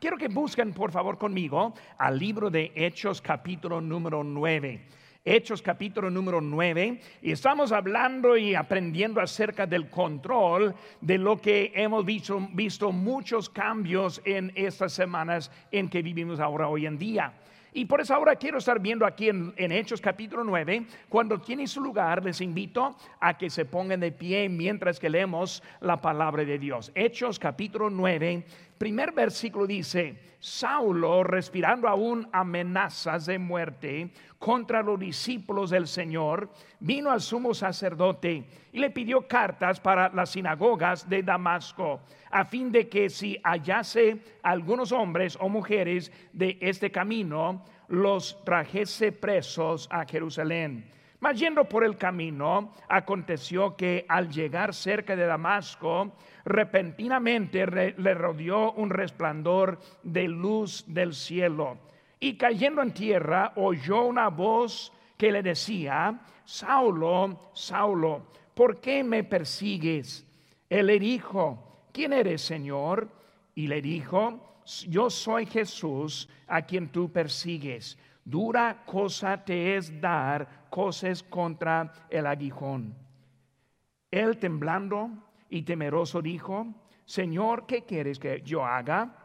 Quiero que busquen, por favor, conmigo al libro de Hechos capítulo número 9. Hechos capítulo número 9 y estamos hablando y aprendiendo acerca del control de lo que hemos visto, muchos cambios en estas semanas en que vivimos ahora hoy en día. Y por eso ahora quiero estar viendo aquí en, Hechos capítulo 9, cuando tiene su lugar, les invito a que se pongan de pie mientras que leemos la palabra de Dios. Hechos capítulo 9, primer versículo dice, Saulo, respirando aún amenazas de muerte contra los discípulos del Señor, vino al sumo sacerdote y le pidió cartas para las sinagogas de Damasco, a fin de que si hallase algunos hombres o mujeres de este camino, los trajese presos a Jerusalén. Mas yendo por el camino, aconteció que al llegar cerca de Damasco, repentinamente le rodeó un resplandor de luz del cielo. Y cayendo en tierra, oyó una voz que le decía, Saulo, Saulo, ¿por qué me persigues? Él le dijo, ¿quién eres, Señor? Y le dijo, yo soy Jesús a quien tú persigues. Dura cosa te es dar cosas contra el aguijón. Él temblando y temeroso dijo, Señor, ¿qué quieres que yo haga?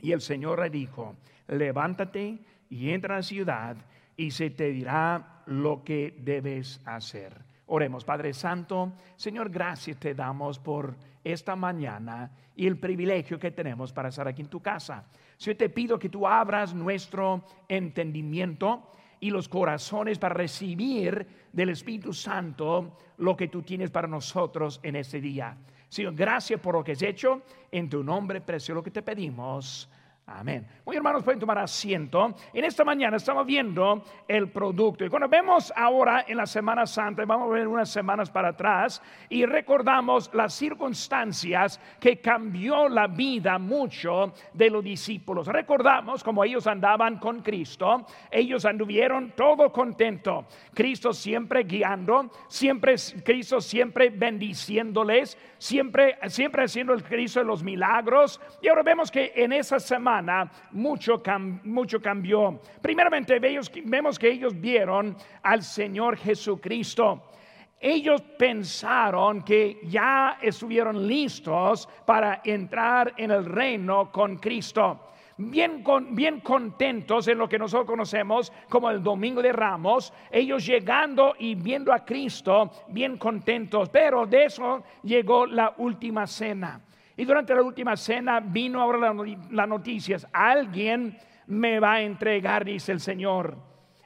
Y el Señor le dijo, levántate y entra a la ciudad y se te dirá lo que debes hacer. Oremos, Padre Santo, Señor, gracias te damos por esta mañana y el privilegio que tenemos para estar aquí en tu casa. Yo te pido que tú abras nuestro entendimiento y los corazones para recibir del Espíritu Santo lo que tú tienes para nosotros en este día. Señor, gracias por lo que has hecho. En tu nombre precioso lo que te pedimos. Amén. Muy hermanos, pueden tomar asiento. En esta mañana estamos viendo el producto. Y cuando vemos ahora en la Semana Santa, vamos a ver unas semanas para atrás y recordamos las circunstancias que cambió la vida mucho de los discípulos. Recordamos como ellos andaban con Cristo, ellos anduvieron todo contento. Cristo siempre guiando, siempre Cristo siempre bendiciéndoles, siempre siempre haciendo el Cristo de los milagros. Y ahora vemos que en esa semana mucho, mucho cambió. Primeramente vemos que ellos vieron al Señor Jesucristo. Ellos pensaron que ya estuvieron listos para entrar en el reino con Cristo. Bien, bien, contentos en lo que nosotros conocemos como el Domingo de Ramos, ellos llegando y viendo a Cristo, bien contentos, pero de eso llegó la última cena. Y durante la última cena vino ahora las noticias, alguien me va a entregar, dice el Señor.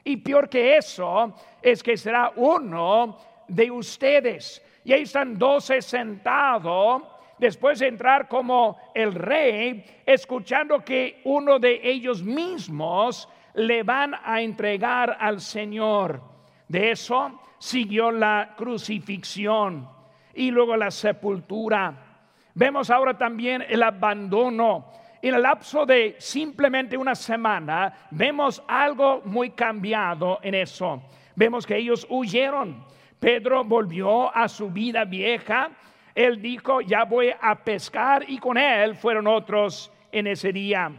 Y peor que eso es que será uno de ustedes. Y ahí están doce sentados después de entrar como el rey, escuchando que uno de ellos mismos le van a entregar al Señor. De eso siguió la crucifixión y luego la sepultura. Vemos ahora también el abandono. En el lapso de simplemente una semana, vemos algo muy cambiado en eso. Vemos que ellos huyeron. Pedro volvió a su vida vieja. Él dijo, ya voy a pescar y con él fueron otros en ese día.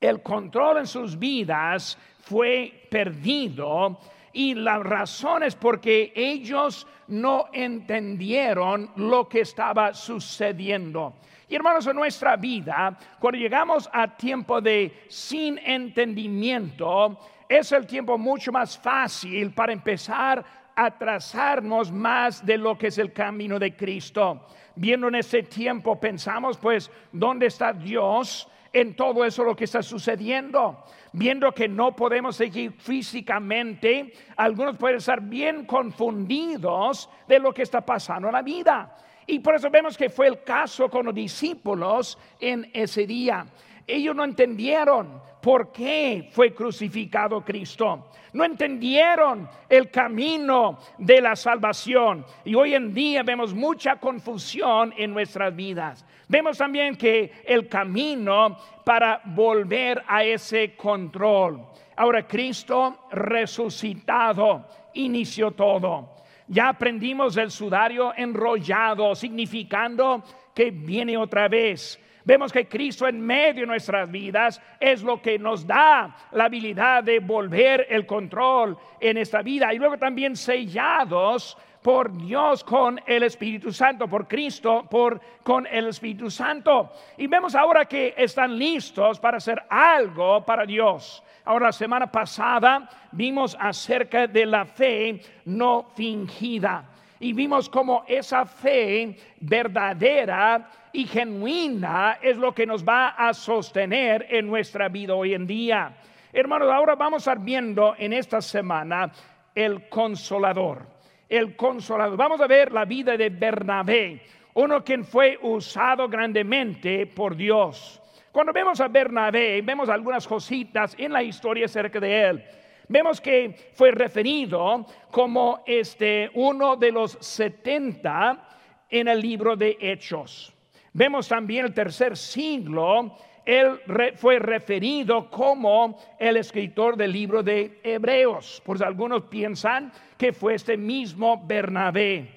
El control en sus vidas fue perdido y la razón es porque ellos no entendieron lo que estaba sucediendo. Y hermanos, en nuestra vida, cuando llegamos a tiempo de sin entendimiento, es el tiempo mucho más fácil para empezar a trazarnos más de lo que es el camino de Cristo. Viendo en ese tiempo, pensamos, pues, ¿dónde está Dios? en todo eso lo que está sucediendo. Viendo que no podemos seguir físicamente, algunos pueden estar bien confundidos de lo que está pasando en la vida. Y por eso vemos que fue el caso con los discípulos en ese día. Ellos no entendieron por qué fue crucificado Cristo. No entendieron el camino de la salvación. Y hoy en día vemos mucha confusión en nuestras vidas. Vemos también que el camino para volver a ese control. Ahora Cristo resucitado inició todo. Ya aprendimos el sudario enrollado, significando que viene otra vez Vemos que Cristo en medio de nuestras vidas es lo que nos da la habilidad de volver el control en esta vida. Y luego también sellados por Dios con el Espíritu Santo, por Cristo, por con el Espíritu Santo. Y vemos ahora que están listos para hacer algo para Dios. Ahora, la semana pasada vimos acerca de la fe no fingida y vimos cómo esa fe verdadera y genuina es lo que nos va a sostener en nuestra vida hoy en día. Hermanos, ahora vamos a estar viendo en esta semana el consolador el consolador. Vamos a ver la vida de Bernabé, uno quien fue usado grandemente por Dios. Cuando vemos a Bernabé, vemos algunas cositas en la historia acerca de él. Vemos que fue referido como este uno de los 70 en el libro de Hechos. Vemos también el tercer siglo él fue referido como el escritor del libro de Hebreos. Pues algunos piensan que fue este mismo Bernabé.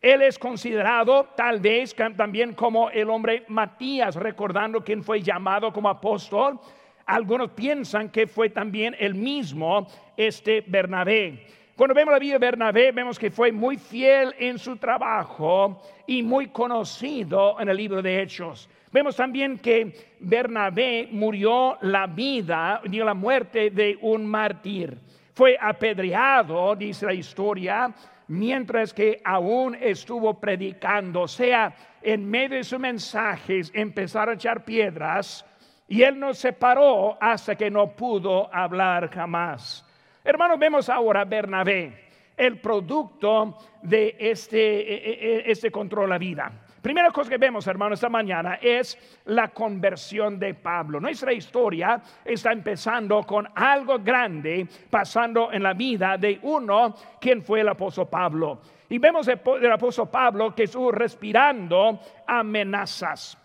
Él es considerado tal vez también como el hombre Matías, recordando quién fue llamado como apóstol. Algunos piensan que fue también el mismo este Bernabé. Cuando vemos la vida de Bernabé, vemos que fue muy fiel en su trabajo y muy conocido en el libro de Hechos. Vemos también que Bernabé murió la vida, dio la muerte de un mártir. Fue apedreado, dice la historia, mientras que aún estuvo predicando. O sea, en medio de sus mensajes empezaron a echar piedras y él no se paró hasta que no pudo hablar jamás. Hermanos, vemos ahora Bernabé, el producto de este, e, e, e, este control a vida. Primera cosa que vemos, hermano, esta mañana es la conversión de Pablo. Nuestra historia está empezando con algo grande pasando en la vida de uno quien fue el apóstol Pablo. Y vemos el apóstol Pablo que estuvo respirando amenazas.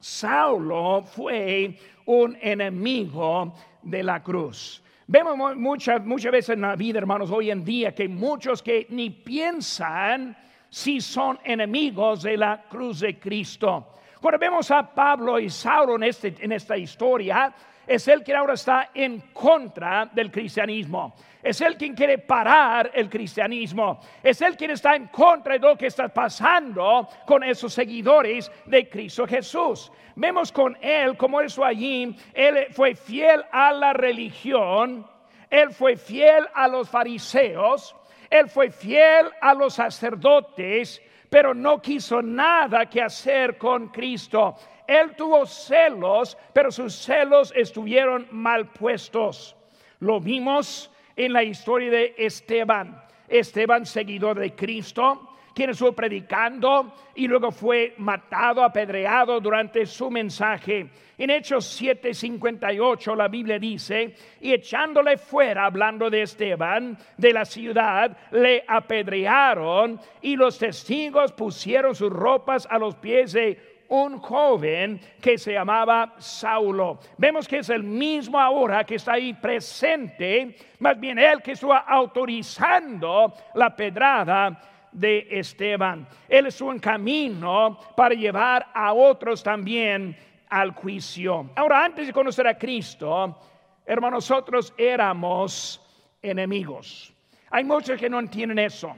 Saulo fue un enemigo de la cruz. Vemos muchas, muchas veces en la vida, hermanos, hoy en día que muchos que ni piensan si son enemigos de la cruz de Cristo. Cuando vemos a Pablo y Saulo en, este, en esta historia, es el que ahora está en contra del cristianismo. Es el quien quiere parar el cristianismo. Es el quien está en contra de lo que está pasando con esos seguidores de Cristo Jesús. Vemos con él como eso allí, él fue fiel a la religión, él fue fiel a los fariseos, él fue fiel a los sacerdotes, pero no quiso nada que hacer con Cristo. Él tuvo celos, pero sus celos estuvieron mal puestos. Lo vimos en la historia de Esteban. Esteban, seguidor de Cristo, quien estuvo predicando y luego fue matado, apedreado durante su mensaje. En Hechos 7:58 la Biblia dice, y echándole fuera, hablando de Esteban, de la ciudad, le apedrearon y los testigos pusieron sus ropas a los pies de un joven que se llamaba Saulo. Vemos que es el mismo ahora que está ahí presente, más bien él que está autorizando la pedrada de Esteban. Él es un camino para llevar a otros también al juicio. Ahora, antes de conocer a Cristo, hermanos, nosotros éramos enemigos. Hay muchos que no entienden eso.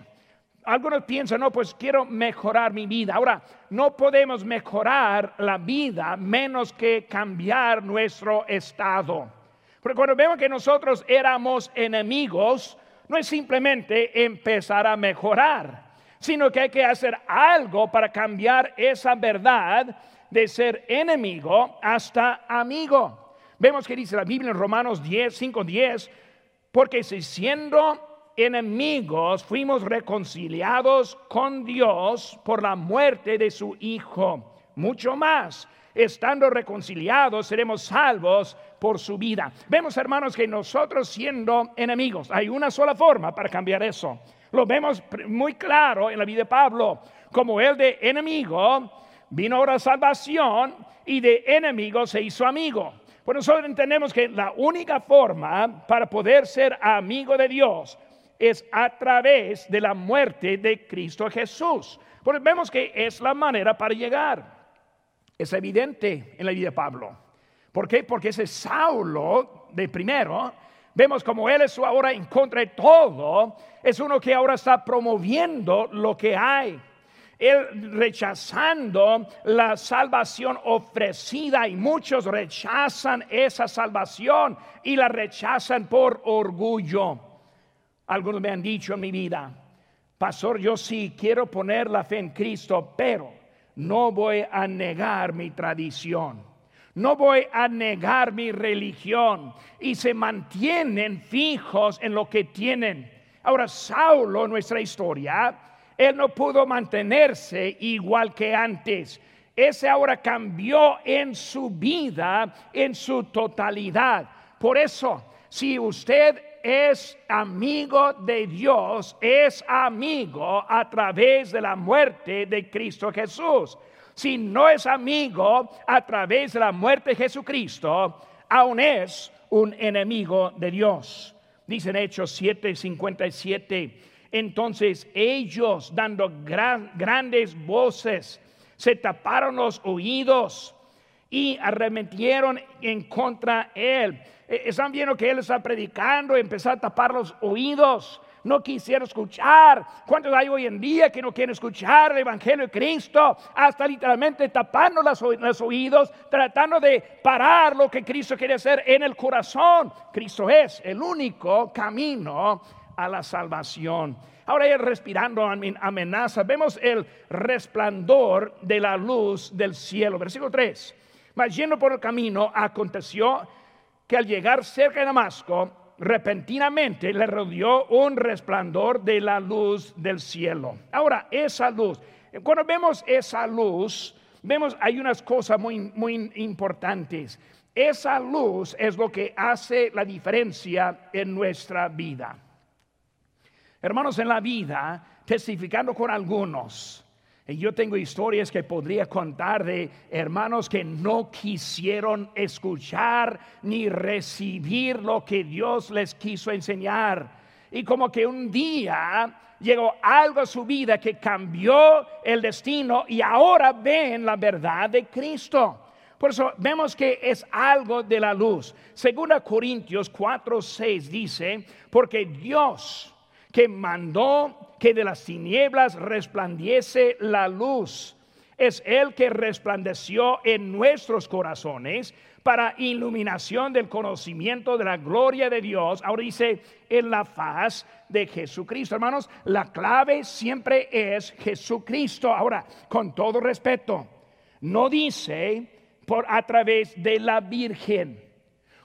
Algunos piensan, no, pues quiero mejorar mi vida. Ahora, no podemos mejorar la vida menos que cambiar nuestro estado. Porque cuando vemos que nosotros éramos enemigos, no es simplemente empezar a mejorar, sino que hay que hacer algo para cambiar esa verdad de ser enemigo hasta amigo. Vemos que dice la Biblia en Romanos 10, 5, 10, porque si siendo enemigos fuimos reconciliados con Dios por la muerte de su Hijo, mucho más estando reconciliados, seremos salvos por su vida. Vemos, hermanos, que nosotros siendo enemigos, hay una sola forma para cambiar eso. Lo vemos muy claro en la vida de Pablo, como él de enemigo vino ahora salvación y de enemigo se hizo amigo. Por nosotros entendemos que la única forma para poder ser amigo de Dios es a través de la muerte de Cristo Jesús. Porque vemos que es la manera para llegar. Es evidente en la vida de Pablo. ¿Por qué? Porque ese Saulo de primero, vemos como él es ahora en contra de todo, es uno que ahora está promoviendo lo que hay. Él rechazando la salvación ofrecida y muchos rechazan esa salvación y la rechazan por orgullo. Algunos me han dicho en mi vida, pastor, yo sí quiero poner la fe en Cristo, pero no voy a negar mi tradición. No voy a negar mi religión y se mantienen fijos en lo que tienen. Ahora, Saulo, nuestra historia, él no pudo mantenerse igual que antes. Ese ahora cambió en su vida, en su totalidad. Por eso, si usted es amigo de Dios, es amigo a través de la muerte de Cristo Jesús. Si no es amigo a través de la muerte de Jesucristo, aún es un enemigo de Dios. Dicen Hechos 7:57. Entonces ellos, dando grandes voces, se taparon los oídos y arremetieron en contra él. E, están viendo que él está predicando empezó a tapar los oídos. No quisiera escuchar. ¿Cuántos hay hoy en día que no quieren escuchar el Evangelio de Cristo? Hasta literalmente tapando los oídos, tratando de parar lo que Cristo quiere hacer en el corazón. Cristo es el único camino a la salvación. Ahora él respirando amenaza. Vemos el resplandor de la luz del cielo. Versículo 3. Mas yendo por el camino, aconteció que al llegar cerca de Damasco, repentinamente le rodeó un resplandor de la luz del cielo. Ahora, esa luz, cuando vemos esa luz, vemos hay unas cosas muy, muy importantes. Esa luz es lo que hace la diferencia en nuestra vida. Hermanos, en la vida, testificando con algunos, yo tengo historias que podría contar de hermanos que no quisieron escuchar ni recibir lo que Dios les quiso enseñar. Y como que un día llegó algo a su vida que cambió el destino y ahora ven la verdad de Cristo. Por eso vemos que es algo de la luz. Segunda Corintios 4, 6 dice, porque Dios que mandó que de las tinieblas resplandiese la luz. Es el que resplandeció en nuestros corazones para iluminación del conocimiento de la gloria de Dios. Ahora dice, en la faz de Jesucristo. Hermanos, la clave siempre es Jesucristo. Ahora, con todo respeto, no dice por a través de la Virgen.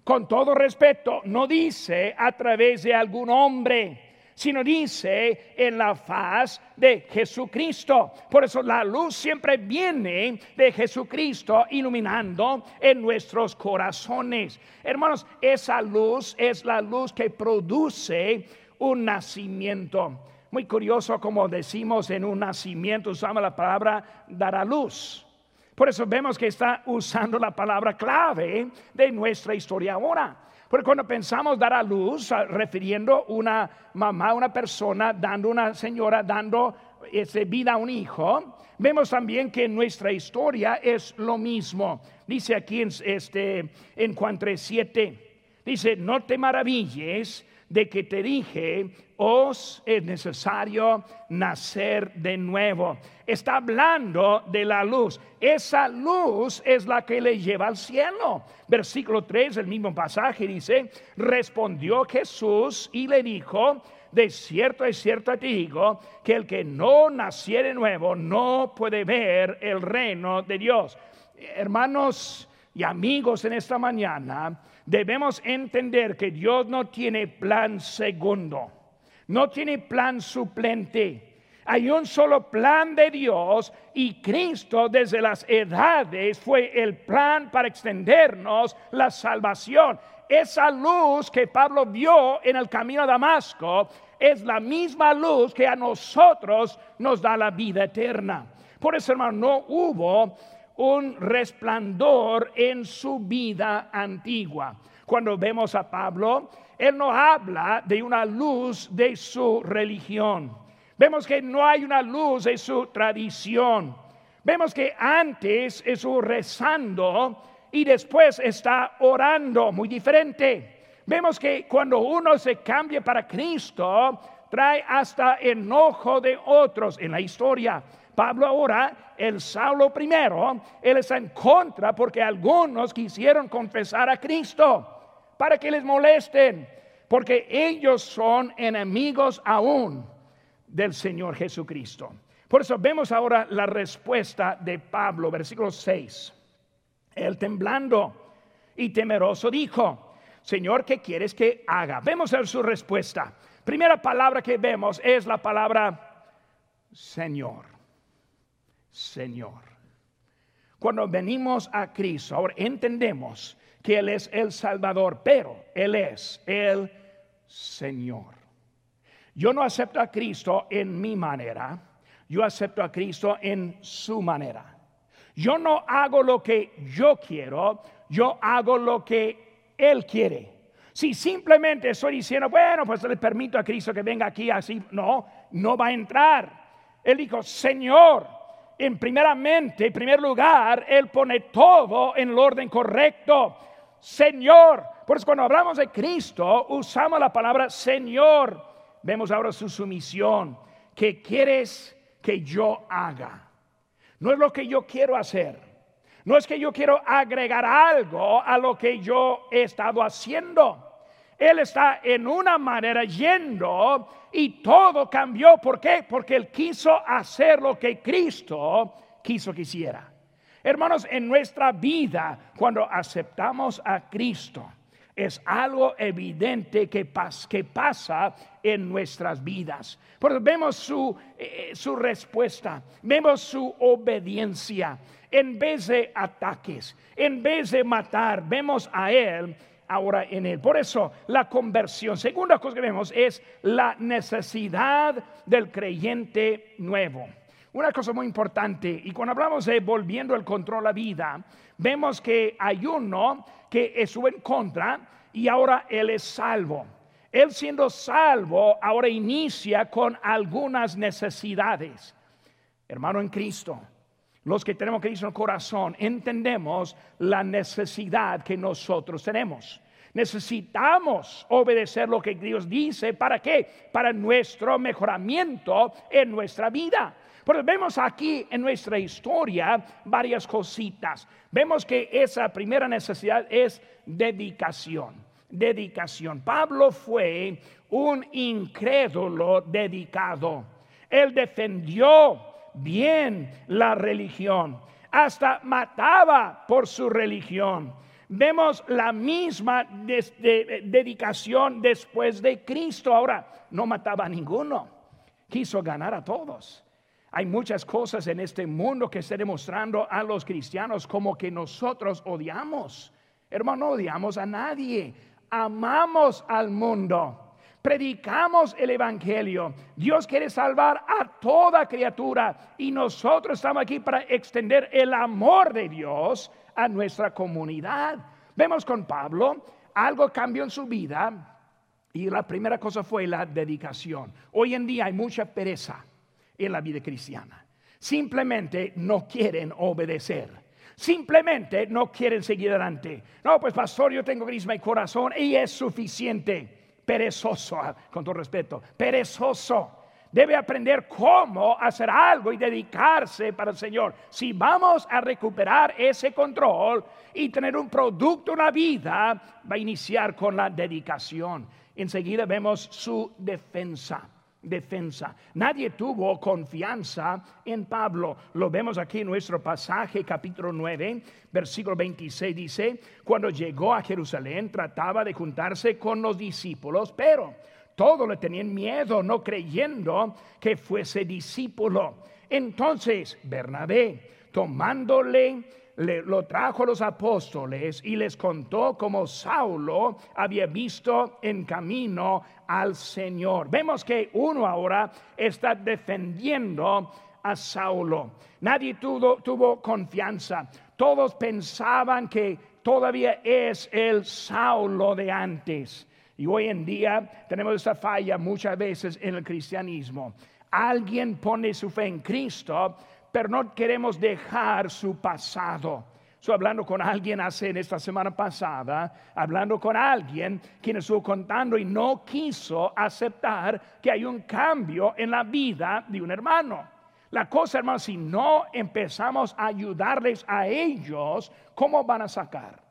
Con todo respeto, no dice a través de algún hombre sino dice en la faz de Jesucristo. Por eso la luz siempre viene de Jesucristo iluminando en nuestros corazones. Hermanos, esa luz es la luz que produce un nacimiento. Muy curioso como decimos en un nacimiento, usamos la palabra dar a luz. Por eso vemos que está usando la palabra clave de nuestra historia ahora. Porque cuando pensamos dar a luz, refiriendo una mamá, una persona, dando una señora, dando ese vida a un hijo, vemos también que nuestra historia es lo mismo. Dice aquí en, este, en Juan 3.7, dice, no te maravilles de que te dije, os es necesario nacer de nuevo. Está hablando de la luz. Esa luz es la que le lleva al cielo. Versículo 3 del mismo pasaje dice, respondió Jesús y le dijo, de cierto es cierto te digo, que el que no naciere nuevo no puede ver el reino de Dios. Hermanos y amigos en esta mañana, debemos entender que Dios no tiene plan segundo, no tiene plan suplente. Hay un solo plan de Dios y Cristo desde las edades fue el plan para extendernos la salvación. Esa luz que Pablo vio en el camino a Damasco es la misma luz que a nosotros nos da la vida eterna. Por eso, hermano, no hubo un resplandor en su vida antigua. Cuando vemos a Pablo, él no habla de una luz de su religión. Vemos que no hay una luz de su tradición. Vemos que antes estuvo rezando y después está orando, muy diferente. Vemos que cuando uno se cambia para Cristo, trae hasta enojo de otros en la historia. Pablo ahora, el Saulo primero, él está en contra porque algunos quisieron confesar a Cristo para que les molesten, porque ellos son enemigos aún del Señor Jesucristo. Por eso vemos ahora la respuesta de Pablo, versículo 6. Él temblando y temeroso dijo, Señor, ¿qué quieres que haga? Vemos su respuesta. Primera palabra que vemos es la palabra Señor. Señor. Cuando venimos a Cristo, ahora entendemos que Él es el Salvador, pero Él es el Señor. Yo no acepto a Cristo en mi manera, yo acepto a Cristo en su manera. Yo no hago lo que yo quiero, yo hago lo que Él quiere. Si simplemente estoy diciendo, bueno, pues le permito a Cristo que venga aquí así, no, no va a entrar. Él dijo, Señor, en primeramente, en primer lugar, Él pone todo en el orden correcto. Señor, por eso cuando hablamos de Cristo, usamos la palabra Señor. Vemos ahora su sumisión. ¿Qué quieres que yo haga? No es lo que yo quiero hacer. No es que yo quiero agregar algo a lo que yo he estado haciendo. Él está en una manera yendo y todo cambió. ¿Por qué? Porque Él quiso hacer lo que Cristo quiso que hiciera. Hermanos, en nuestra vida, cuando aceptamos a Cristo, es algo evidente que, que pasa en nuestras vidas. Porque vemos su, eh, su respuesta, vemos su obediencia. En vez de ataques, en vez de matar, vemos a Él ahora en Él. Por eso la conversión, segunda cosa que vemos es la necesidad del creyente nuevo. Una cosa muy importante, y cuando hablamos de volviendo el control a vida, vemos que hay uno que estuvo en contra y ahora Él es salvo. Él siendo salvo, ahora inicia con algunas necesidades. Hermano en Cristo, los que tenemos Cristo en el corazón, entendemos la necesidad que nosotros tenemos. Necesitamos obedecer lo que Dios dice. ¿Para qué? Para nuestro mejoramiento en nuestra vida. Pero vemos aquí en nuestra historia varias cositas. Vemos que esa primera necesidad es dedicación. Dedicación. Pablo fue un incrédulo dedicado. Él defendió bien la religión. Hasta mataba por su religión. Vemos la misma dedicación después de Cristo. Ahora, no mataba a ninguno. Quiso ganar a todos. Hay muchas cosas en este mundo que está demostrando a los cristianos como que nosotros odiamos. Hermano, odiamos a nadie. Amamos al mundo predicamos el Evangelio. Dios quiere salvar a toda criatura y nosotros estamos aquí para extender el amor de Dios a nuestra comunidad. Vemos con Pablo, algo cambió en su vida y la primera cosa fue la dedicación. Hoy en día hay mucha pereza en la vida cristiana. Simplemente no quieren obedecer. Simplemente no quieren seguir adelante. No, pues pastor, yo tengo grisma y corazón y es suficiente perezoso, ah, con todo respeto, perezoso. Debe aprender cómo hacer algo y dedicarse para el Señor. Si vamos a recuperar ese control y tener un producto, una vida, va a iniciar con la dedicación. Enseguida vemos su defensa defensa. Nadie tuvo confianza en Pablo. Lo vemos aquí en nuestro pasaje, capítulo 9, versículo 26, dice, cuando llegó a Jerusalén trataba de juntarse con los discípulos, pero todos le tenían miedo, no creyendo que fuese discípulo. Entonces, Bernabé, tomándole lo trajo a los apóstoles y les contó cómo Saulo había visto en camino al Señor. Vemos que uno ahora está defendiendo a Saulo. Nadie tuvo, confianza. Todos pensaban que todavía es el Saulo de antes. Y hoy en día tenemos esa falla muchas veces en el cristianismo. Alguien pone su fe en Cristo, pero no queremos dejar su pasado. Estoy hablando con alguien hace en esta semana pasada, hablando con alguien quien estuvo contando y no quiso aceptar que hay un cambio en la vida de un hermano. La cosa, hermano, si no empezamos a ayudarles a ellos, ¿cómo van a sacar?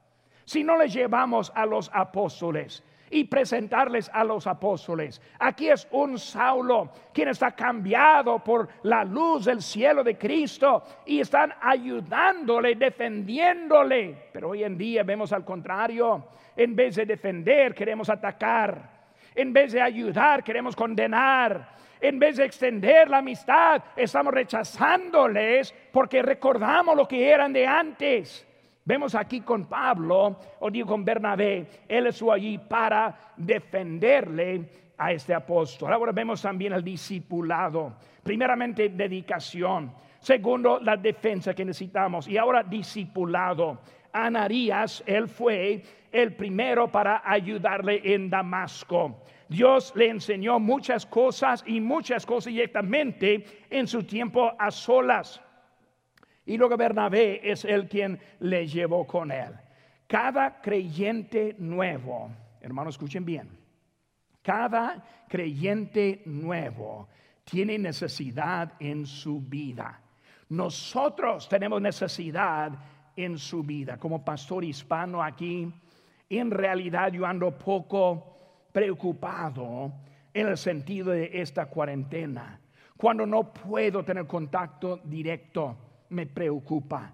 Si no les llevamos a los apóstoles, y presentarles a los apóstoles. Aquí es un Saulo quien está cambiado por la luz del cielo de Cristo y están ayudándole, defendiéndole. Pero hoy en día vemos al contrario. En vez de defender, queremos atacar. En vez de ayudar, queremos condenar. En vez de extender la amistad, estamos rechazándoles porque recordamos lo que eran de antes. Vemos aquí con Pablo, o digo con Bernabé, él estuvo allí para defenderle a este apóstol. Ahora vemos también el discipulado. Primeramente, dedicación. Segundo, la defensa que necesitamos. Y ahora, discipulado. Anarías, él fue el primero para ayudarle en Damasco. Dios le enseñó muchas cosas y muchas cosas directamente en su tiempo a solas. Y luego Bernabé es el quien le llevó con él. Cada creyente nuevo, hermanos, escuchen bien, cada creyente nuevo tiene necesidad en su vida. Nosotros tenemos necesidad en su vida. Como pastor hispano aquí, en realidad yo ando poco preocupado en el sentido de esta cuarentena, cuando no puedo tener contacto directo me preocupa.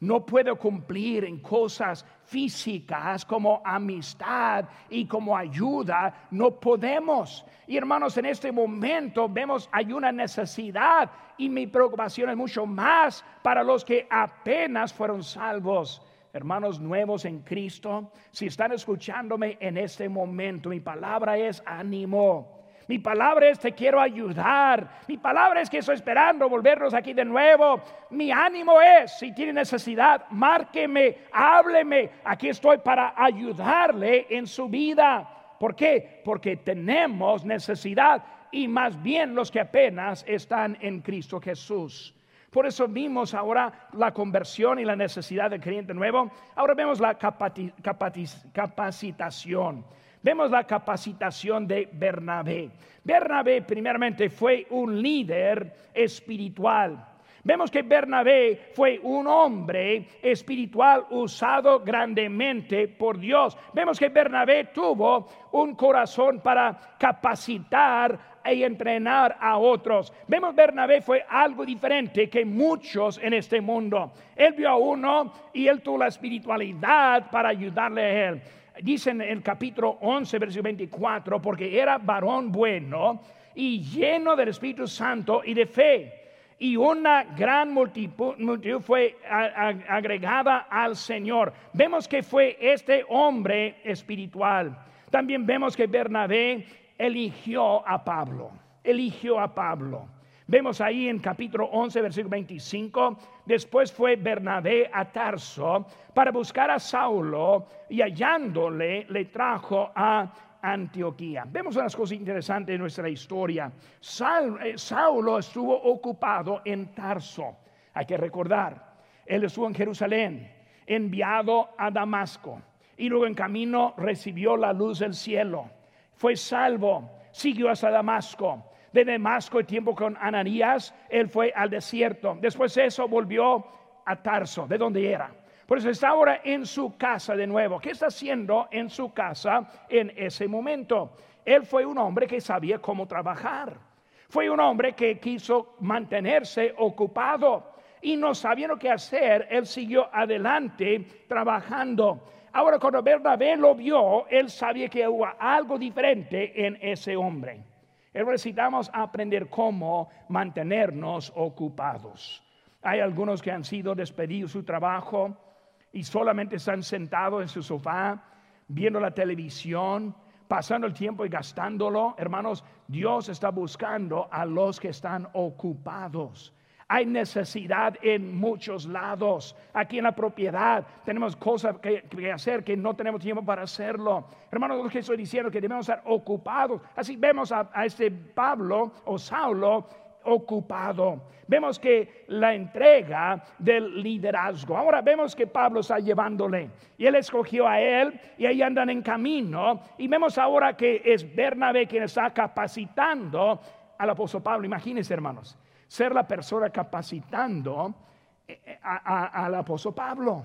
No puedo cumplir en cosas físicas como amistad y como ayuda. No podemos. Y hermanos, en este momento vemos hay una necesidad y mi preocupación es mucho más para los que apenas fueron salvos. Hermanos nuevos en Cristo, si están escuchándome en este momento, mi palabra es ánimo. Mi palabra es te quiero ayudar. Mi palabra es que estoy esperando volvernos aquí de nuevo. Mi ánimo es, si tiene necesidad, márqueme, hábleme. Aquí estoy para ayudarle en su vida. ¿Por qué? Porque tenemos necesidad y más bien los que apenas están en Cristo Jesús. Por eso vimos ahora la conversión y la necesidad del creyente nuevo. Ahora vemos la capacitación. Vemos la capacitación de Bernabé. Bernabé primeramente fue un líder espiritual. Vemos que Bernabé fue un hombre espiritual usado grandemente por Dios. Vemos que Bernabé tuvo un corazón para capacitar y entrenar a otros. Vemos Bernabé fue algo diferente que muchos en este mundo. Él vio a uno y él tuvo la espiritualidad para ayudarle a él dice en el capítulo 11, versículo 24, porque era varón bueno y lleno del Espíritu Santo y de fe. Y una gran multitud, fue agregada al Señor. Vemos que fue este hombre espiritual. También vemos que Bernabé eligió a Pablo. Eligió a Pablo. Vemos ahí en capítulo 11, versículo 25, después fue Bernabé a Tarso para buscar a Saulo y hallándole le trajo a Antioquía. Vemos unas cosas interesantes en nuestra historia. Eh, Saulo estuvo ocupado en Tarso. Hay que recordar, él estuvo en Jerusalén, enviado a Damasco y luego en camino recibió la luz del cielo. Fue salvo, siguió hasta Damasco de Damasco el tiempo con Ananías, él fue al desierto. Después de eso volvió a Tarso, de donde era. Por eso está ahora en su casa de nuevo. ¿Qué está haciendo en su casa en ese momento? Él fue un hombre que sabía cómo trabajar. Fue un hombre que quiso mantenerse ocupado y no sabiendo qué hacer, él siguió adelante trabajando. Ahora cuando Bernabé lo vio, él sabía que hubo algo diferente en ese hombre. Necesitamos aprender cómo mantenernos ocupados. Hay algunos que han sido despedidos de su trabajo y solamente están sentados en su sofá viendo la televisión, pasando el tiempo y gastándolo. Hermanos, Dios está buscando a los que están ocupados. Hay necesidad en muchos lados. Aquí en la propiedad tenemos cosas que, hacer que no tenemos tiempo para hacerlo. Hermanos, lo que estoy diciendo que debemos estar ocupados. Así vemos a, este Pablo o Saulo ocupado. Vemos que la entrega del liderazgo. Ahora vemos que Pablo está llevándole y él escogió a él y ahí andan en camino. Y vemos ahora que es Bernabé quien está capacitando al apóstol Pablo. Imagínense, hermanos, ser la persona capacitando eh, eh, al apóstol Pablo.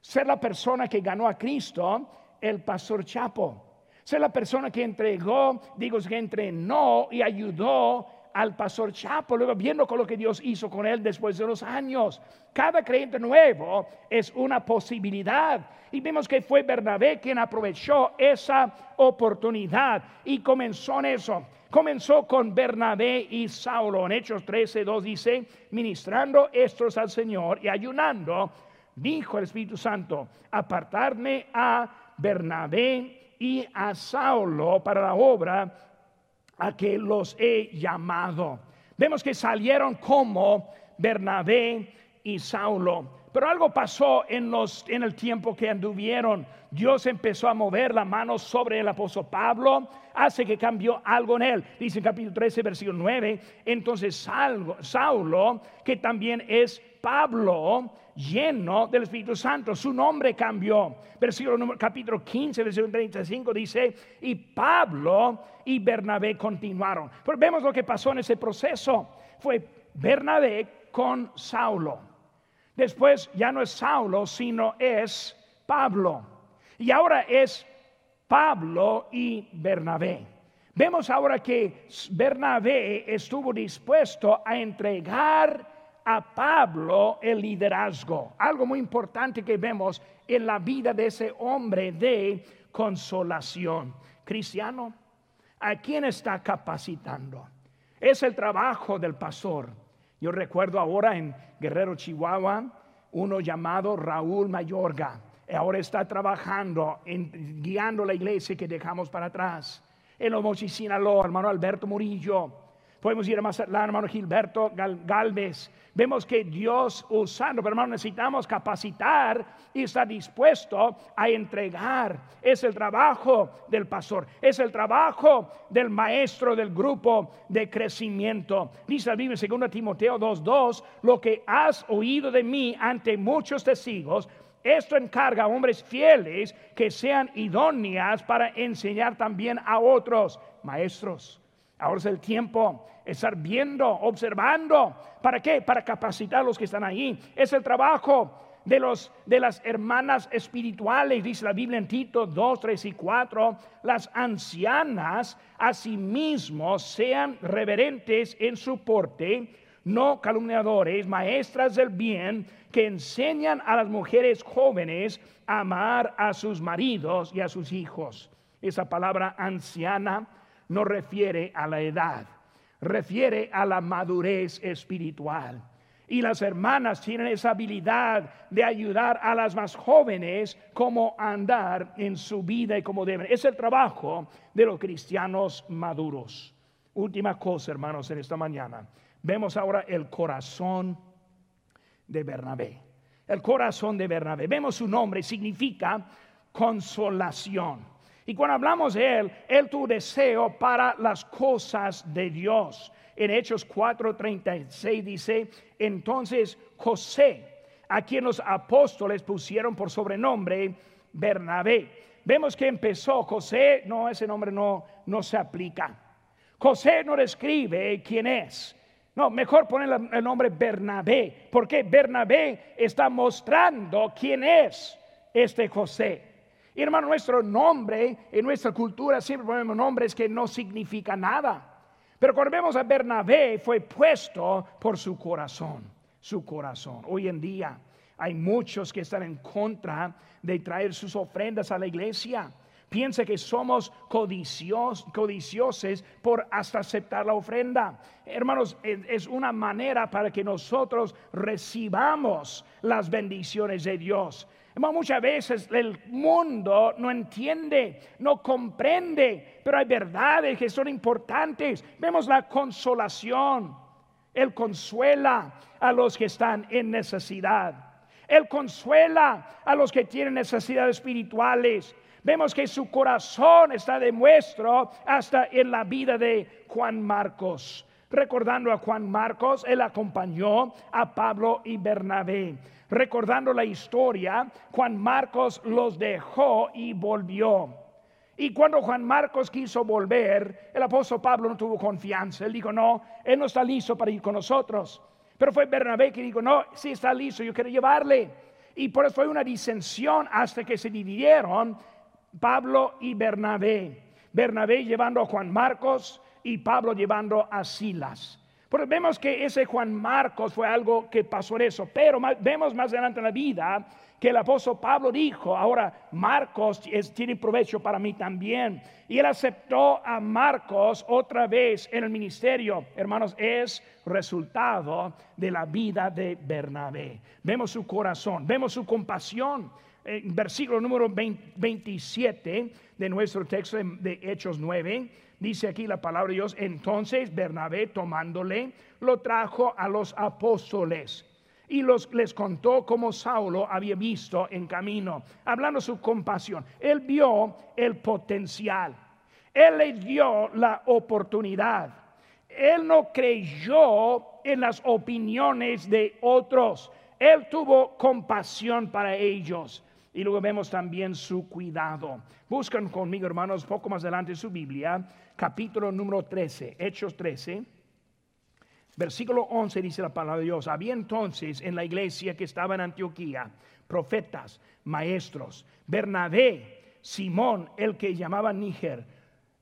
Ser la persona que ganó a Cristo, el pastor Chapo ser la persona que entregó, digo, que entrenó y ayudó al pastor Chapo, luego viendo con lo que Dios hizo con él después de los años. Cada creyente nuevo es una posibilidad. Y vemos que fue Bernabé quien aprovechó esa oportunidad y comenzó en eso. Comenzó con Bernabé y Saulo. En Hechos 13, 2 dice, ministrando estos al Señor y ayunando, dijo el Espíritu Santo, apartarme a Bernabé y a Saulo para la obra a que los he llamado. Vemos que salieron como Bernabé y Saulo. Pero algo pasó en, los, en el tiempo que anduvieron. Dios empezó a mover la mano sobre el apóstol Pablo, hace que cambió algo en él. Dice en capítulo 13, versículo 9. Entonces Saulo, que también es Pablo, lleno del Espíritu Santo. Su nombre cambió. Versículo capítulo 15, versículo 35 dice, y Pablo y Bernabé continuaron. Vemos lo que pasó en ese proceso. Fue Bernabé con Saulo. Después ya no es Saulo, sino es Pablo. Y ahora es Pablo y Bernabé. Vemos ahora que Bernabé estuvo dispuesto a entregar a Pablo el liderazgo. Algo muy importante que vemos en la vida de ese hombre de consolación. Cristiano, ¿a quién está capacitando? Es el trabajo del pastor. Yo recuerdo ahora en Guerrero, Chihuahua, uno llamado Raúl Mayorga. Ahora está trabajando, en, guiando la iglesia que dejamos para atrás. En Omochi, Sinaloa, hermano Alberto Murillo Podemos ir a Mazatlán, hermano Gilberto Galvez. Vemos que Dios usando, pero hermano, necesitamos capacitar y estar dispuesto a entregar. Es el trabajo del pastor, es el trabajo del maestro del grupo de crecimiento. Dice la Biblia, 2 Timoteo 2:2, lo que has oído de mí ante muchos testigos, esto encarga a hombres fieles que sean idóneas para enseñar también a otros maestros. Ahora es el tiempo estar viendo, observando. ¿Para qué? Para capacitar a los que están ahí. Es el trabajo de, los, de las hermanas espirituales, dice la Biblia en Tito 2, 3 y 4. Las ancianas asimismo sean reverentes en su porte, no calumniadores, maestras del bien, que enseñan a las mujeres jóvenes a amar a sus maridos y a sus hijos. Esa palabra anciana no refiere a la edad, refiere a la madurez espiritual. Y las hermanas tienen esa habilidad de ayudar a las más jóvenes como andar en su vida y como deben. Es el trabajo de los cristianos maduros. Última cosa, hermanos, en esta mañana. Vemos ahora el corazón de Bernabé. El corazón de Bernabé. Vemos su nombre, significa consolación. Y cuando hablamos de Él, Él tuvo deseo para las cosas de Dios. En Hechos 4:36 dice, entonces José, a quien los apóstoles pusieron por sobrenombre Bernabé. Vemos que empezó José, no, ese nombre no, no se aplica. José no describe quién es. No, mejor poner el nombre Bernabé, porque Bernabé está mostrando quién es este José. Y hermano, nuestro nombre en nuestra cultura siempre ponemos nombres que no significan nada. Pero cuando vemos a Bernabé fue puesto por su corazón, su corazón. Hoy en día hay muchos que están en contra de traer sus ofrendas a la iglesia. Piensa que somos codicios, codiciosos por hasta aceptar la ofrenda. Hermanos, es una manera para que nosotros recibamos las bendiciones de Dios muchas veces el mundo no entiende, no comprende, pero hay verdades que son importantes. Vemos la consolación. Él consuela a los que están en necesidad. Él consuela a los que tienen necesidades espirituales. Vemos que su corazón está de muestro hasta en la vida de Juan Marcos. Recordando a Juan Marcos, él acompañó a Pablo y Bernabé. Recordando la historia, Juan Marcos los dejó y volvió. Y cuando Juan Marcos quiso volver, el apóstol Pablo no tuvo confianza. Él dijo, no, él no está listo para ir con nosotros. Pero fue Bernabé que dijo, no, sí está listo, yo quiero llevarle. Y por eso fue una disensión hasta que se dividieron Pablo y Bernabé. Bernabé llevando a Juan Marcos y Pablo llevando a Silas. Porque vemos que ese Juan Marcos fue algo que pasó en eso, pero vemos más adelante en la vida que el apóstol Pablo dijo, ahora Marcos tiene provecho para mí también. Y él aceptó a Marcos otra vez en el ministerio. Hermanos, es resultado de la vida de Bernabé. Vemos su corazón, vemos su compasión. En versículo número 27 de nuestro texto de Hechos 9, dice aquí la palabra de Dios, entonces Bernabé tomándole, lo trajo a los apóstoles y los, les contó cómo Saulo había visto en camino, hablando su compasión. Él vio el potencial, él le dio la oportunidad. Él no creyó en las opiniones de otros. Él tuvo compasión para ellos. Y luego vemos también su cuidado. Buscan conmigo, hermanos, poco más adelante su Biblia, capítulo número 13, Hechos 13. Versículo 11 dice la palabra de Dios. Había entonces en la iglesia que estaba en Antioquía profetas, maestros, Bernabé, Simón, el que llamaba Níger,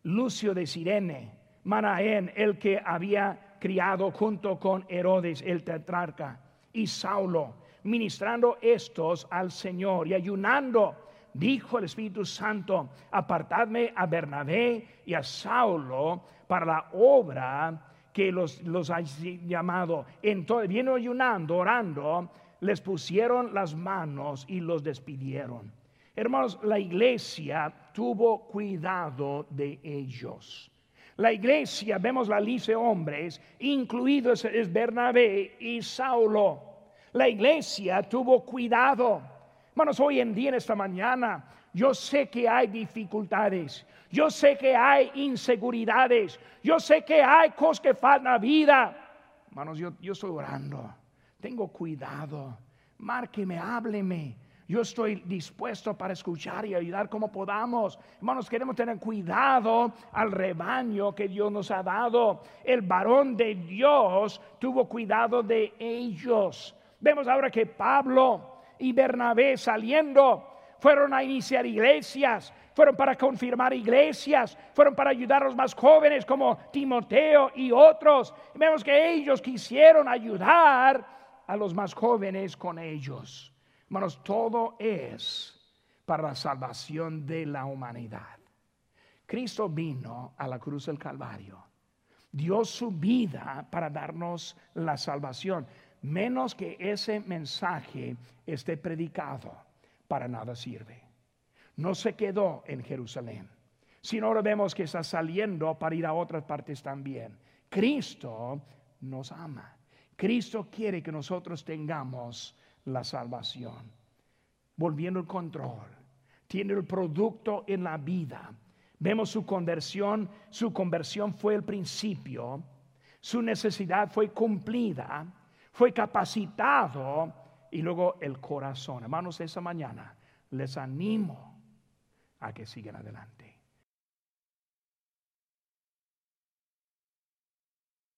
Lucio de Sirene, Manaén, el que había criado junto con Herodes el tetrarca, y Saulo, ministrando estos al Señor y ayunando. Dijo el Espíritu Santo, apartadme a Bernabé y a Saulo para la obra que los, los ha llamado. Entonces, viene ayunando, orando, les pusieron las manos y los despidieron. Hermanos, la iglesia tuvo cuidado de ellos. La iglesia, vemos la lista de hombres, incluidos es Bernabé y Saulo. La iglesia tuvo cuidado. Hermanos, hoy en día, en esta mañana, yo sé que hay dificultades. Yo sé que hay inseguridades. Yo sé que hay cosas que faltan a vida. Hermanos, yo, yo estoy orando. Tengo cuidado. Márqueme, hábleme. Yo estoy dispuesto para escuchar y ayudar como podamos. Hermanos, queremos tener cuidado al rebaño que Dios nos ha dado. El varón de Dios tuvo cuidado de ellos. Vemos ahora que Pablo y Bernabé saliendo fueron a iniciar iglesias, fueron para confirmar iglesias, fueron para ayudar a los más jóvenes como Timoteo y otros. vemos que ellos quisieron ayudar a los más jóvenes con ellos. Hermanos, todo es para la salvación de la humanidad. Cristo vino a la cruz del Calvario, dio su vida para darnos la salvación, menos que ese mensaje esté predicado para nada sirve. No se quedó en Jerusalén, sino ahora vemos que está saliendo para ir a otras partes también. Cristo nos ama. Cristo quiere que nosotros tengamos la salvación. Volviendo el control. Tiene el producto en la vida. Vemos su conversión. Su conversión fue el principio. Su necesidad fue cumplida. Fue capacitado y luego el corazón. Hermanos, esa mañana les animo a que sigan adelante.